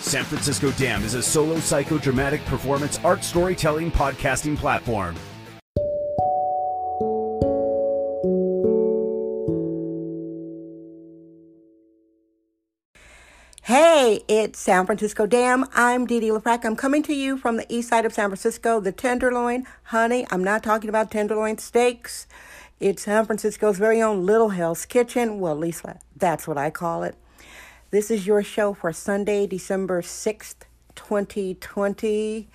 San Francisco Dam is a solo psychodramatic performance art storytelling podcasting platform. Hey, it's San Francisco Dam. I'm Dee Dee LaFrac. I'm coming to you from the east side of San Francisco, the Tenderloin. Honey, I'm not talking about tenderloin steaks. It's San Francisco's very own Little Hell's Kitchen. Well, at least that's what I call it. This is your show for Sunday, December 6th, 2020.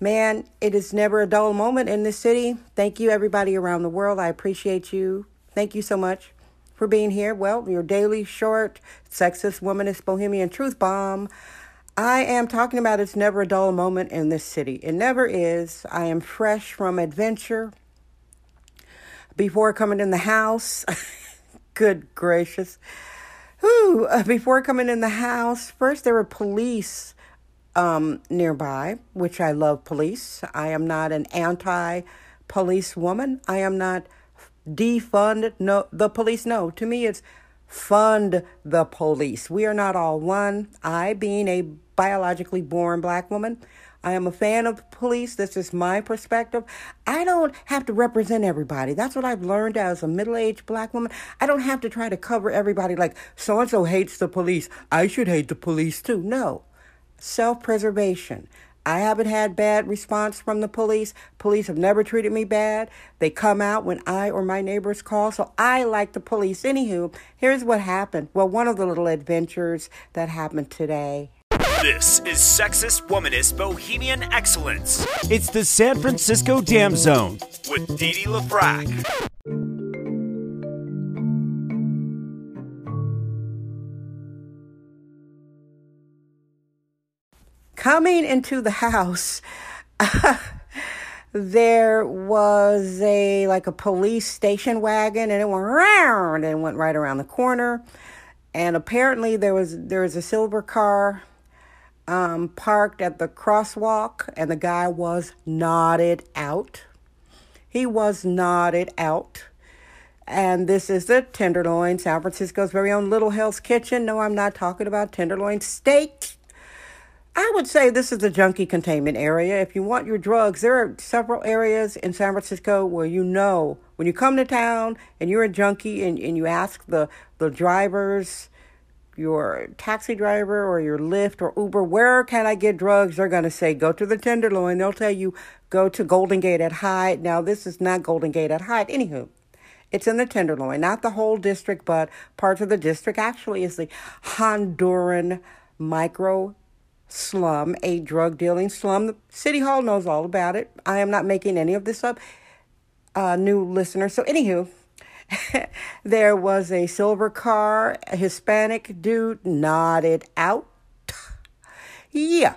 Man, it is never a dull moment in this city. Thank you, everybody around the world. I appreciate you. Thank you so much for being here. Well, your daily short, sexist, womanist, bohemian truth bomb. I am talking about it's never a dull moment in this city. It never is. I am fresh from adventure. Before coming in the house, good gracious. Whew, uh, before coming in the house, first there were police um, nearby, which I love police. I am not an anti police woman. I am not defund no the police no to me it's fund the police we are not all one i being a biologically born black woman i am a fan of police this is my perspective i don't have to represent everybody that's what i've learned as a middle-aged black woman i don't have to try to cover everybody like so and so hates the police i should hate the police too no self-preservation I haven't had bad response from the police. Police have never treated me bad. They come out when I or my neighbors call. So I like the police. Anywho, here's what happened. Well, one of the little adventures that happened today. This is Sexist Womanist Bohemian Excellence. It's the San Francisco Dam Zone with Didi LaFrac. coming into the house there was a like a police station wagon and it went round and went right around the corner and apparently there was there was a silver car um, parked at the crosswalk and the guy was nodded out. He was nodded out. And this is the tenderloin san francisco's very own little hell's kitchen. No i'm not talking about tenderloin steak. I would say this is the junkie containment area. If you want your drugs, there are several areas in San Francisco where you know when you come to town and you're a junkie and, and you ask the, the drivers, your taxi driver or your Lyft or Uber, where can I get drugs? They're going to say, go to the Tenderloin. They'll tell you, go to Golden Gate at Hyde. Now, this is not Golden Gate at Hyde. Anywho, it's in the Tenderloin, not the whole district, but parts of the district. Actually, is the Honduran micro slum, a drug dealing slum. The City Hall knows all about it. I am not making any of this up. Uh, new listener. So, anywho, there was a silver car, a Hispanic dude nodded out. yeah.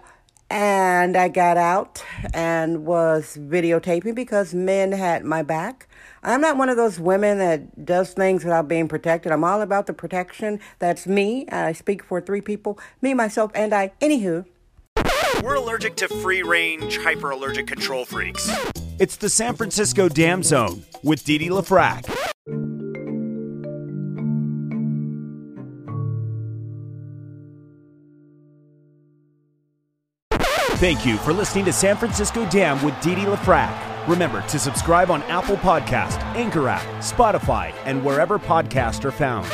And I got out and was videotaping because men had my back. I'm not one of those women that does things without being protected. I'm all about the protection. That's me. I speak for three people me, myself, and I. Anywho, we're allergic to free range, hyper allergic control freaks. It's the San Francisco Dam Zone with Didi LaFrac. Thank you for listening to San Francisco Dam with Didi LaFrac. Remember to subscribe on Apple Podcast, Anchor app, Spotify, and wherever podcasts are found.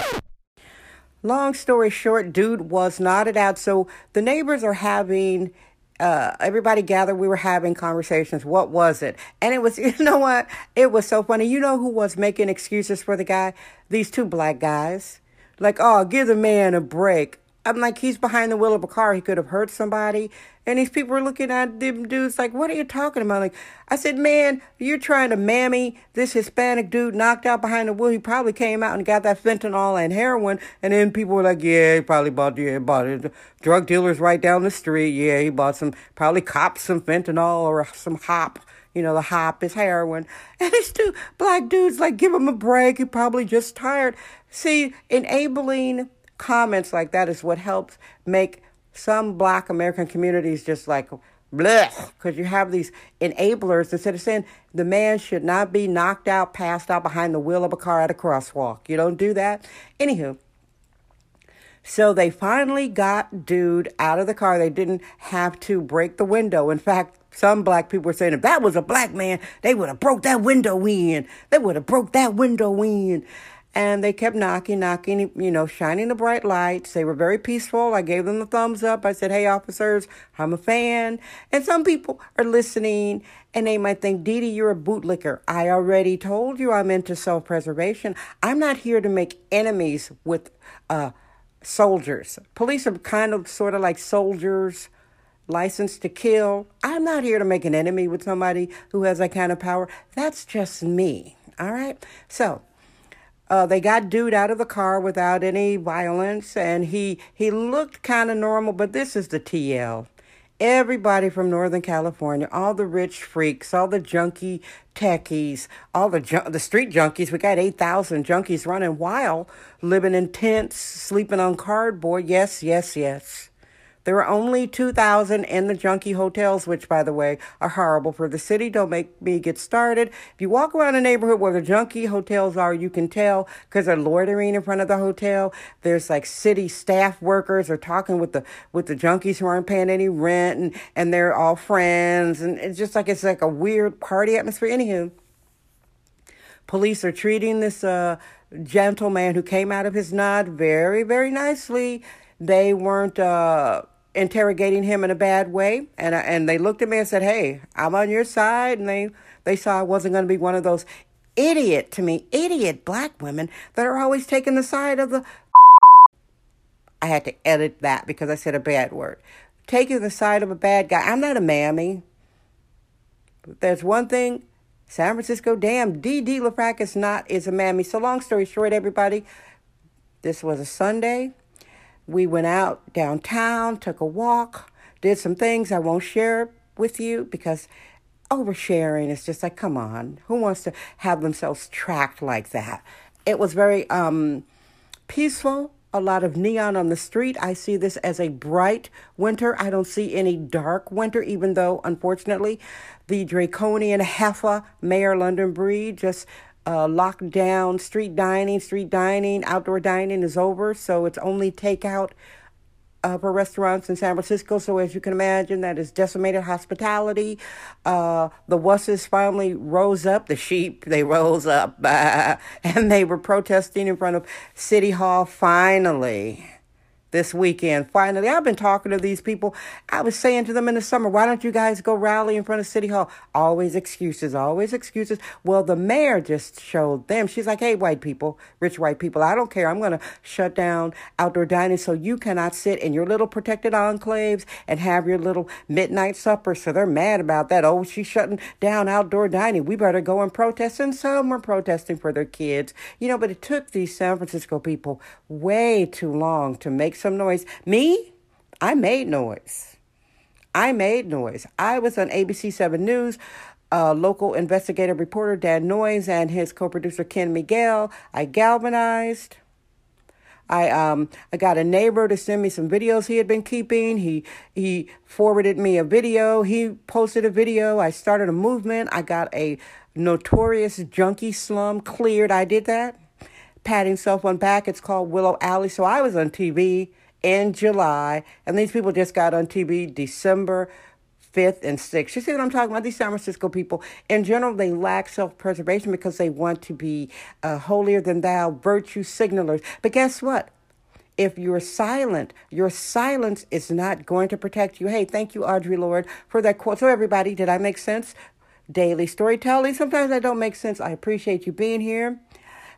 Long story short, dude was knotted out. So the neighbors are having uh, everybody gathered. We were having conversations. What was it? And it was, you know what? It was so funny. You know who was making excuses for the guy? These two black guys. Like, oh, give the man a break. I'm like, he's behind the wheel of a car. He could have hurt somebody. And these people were looking at them dudes like, what are you talking about? Like, I said, man, you're trying to mammy this Hispanic dude knocked out behind the wheel. He probably came out and got that fentanyl and heroin. And then people were like, yeah, he probably bought, yeah, bought it. Drug dealers right down the street. Yeah, he bought some, probably cops some fentanyl or some hop. You know, the hop is heroin. And these two black dudes, like, give him a break. He probably just tired. See, enabling comments like that is what helps make some black American communities just like bleh, because you have these enablers instead of saying the man should not be knocked out, passed out behind the wheel of a car at a crosswalk. You don't do that. Anywho, so they finally got dude out of the car. They didn't have to break the window. In fact, some black people were saying if that was a black man, they would have broke that window in. They would have broke that window in. And they kept knocking, knocking, you know, shining the bright lights. They were very peaceful. I gave them the thumbs up. I said, hey, officers, I'm a fan. And some people are listening and they might think, Dee Dee, you're a bootlicker. I already told you I'm into self preservation. I'm not here to make enemies with uh, soldiers. Police are kind of sort of like soldiers licensed to kill. I'm not here to make an enemy with somebody who has that kind of power. That's just me. All right. So, uh, they got dude out of the car without any violence, and he he looked kind of normal. But this is the TL. Everybody from Northern California, all the rich freaks, all the junkie techies, all the ju- the street junkies. We got eight thousand junkies running wild, living in tents, sleeping on cardboard. Yes, yes, yes. There are only 2,000 in the junkie hotels, which, by the way, are horrible for the city. Don't make me get started. If you walk around a neighborhood where the junkie hotels are, you can tell because they're loitering in front of the hotel. There's like city staff workers are talking with the with the junkies who aren't paying any rent, and, and they're all friends, and it's just like it's like a weird party atmosphere. Anywho, police are treating this uh, gentleman who came out of his nod very, very nicely. They weren't. Uh, interrogating him in a bad way, and and they looked at me and said, "Hey, I'm on your side," and they they saw I wasn't going to be one of those idiot to me idiot black women that are always taking the side of the. I had to edit that because I said a bad word. Taking the side of a bad guy. I'm not a mammy. But there's one thing San Francisco, damn, D. D. LaFrac is not is a mammy. So long story short, everybody, this was a Sunday. We went out downtown, took a walk, did some things I won't share with you because oversharing is just like, come on, who wants to have themselves tracked like that? It was very um, peaceful, a lot of neon on the street. I see this as a bright winter. I don't see any dark winter, even though, unfortunately, the draconian Heffa Mayor London Breed just uh, lockdown, street dining, street dining, outdoor dining is over. So it's only takeout uh, for restaurants in San Francisco. So as you can imagine, that is decimated hospitality. Uh, the wusses finally rose up. The sheep they rose up, and they were protesting in front of City Hall. Finally, this weekend. Finally, I've been talking to these people. I was saying to them in the summer, why don't you guys go rally in front of City Hall? Always excuses, always excuses. Well, the mayor just showed them. She's like, hey, white people, rich white people, I don't care. I'm going to shut down outdoor dining so you cannot sit in your little protected enclaves and have your little midnight supper. So they're mad about that. Oh, she's shutting down outdoor dining. We better go and protest. And some were protesting for their kids. You know, but it took these San Francisco people way too long to make some noise. Me, I made noise. I made noise. I was on ABC 7 News. Uh, local investigative reporter Dan Noyes and his co-producer Ken Miguel. I galvanized. I um I got a neighbor to send me some videos he had been keeping. He he forwarded me a video. He posted a video. I started a movement. I got a notorious junkie slum cleared. I did that. Patting self on back. It's called Willow Alley. So I was on TV in July, and these people just got on TV December 5th and 6th. You see what I'm talking about? These San Francisco people, in general, they lack self preservation because they want to be uh, holier than thou, virtue signalers. But guess what? If you're silent, your silence is not going to protect you. Hey, thank you, Audre Lorde, for that quote. So, everybody, did I make sense? Daily storytelling. Sometimes I don't make sense. I appreciate you being here.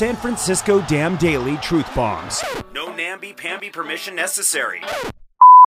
San Francisco Dam Daily Truth Bombs. No namby-pamby permission necessary.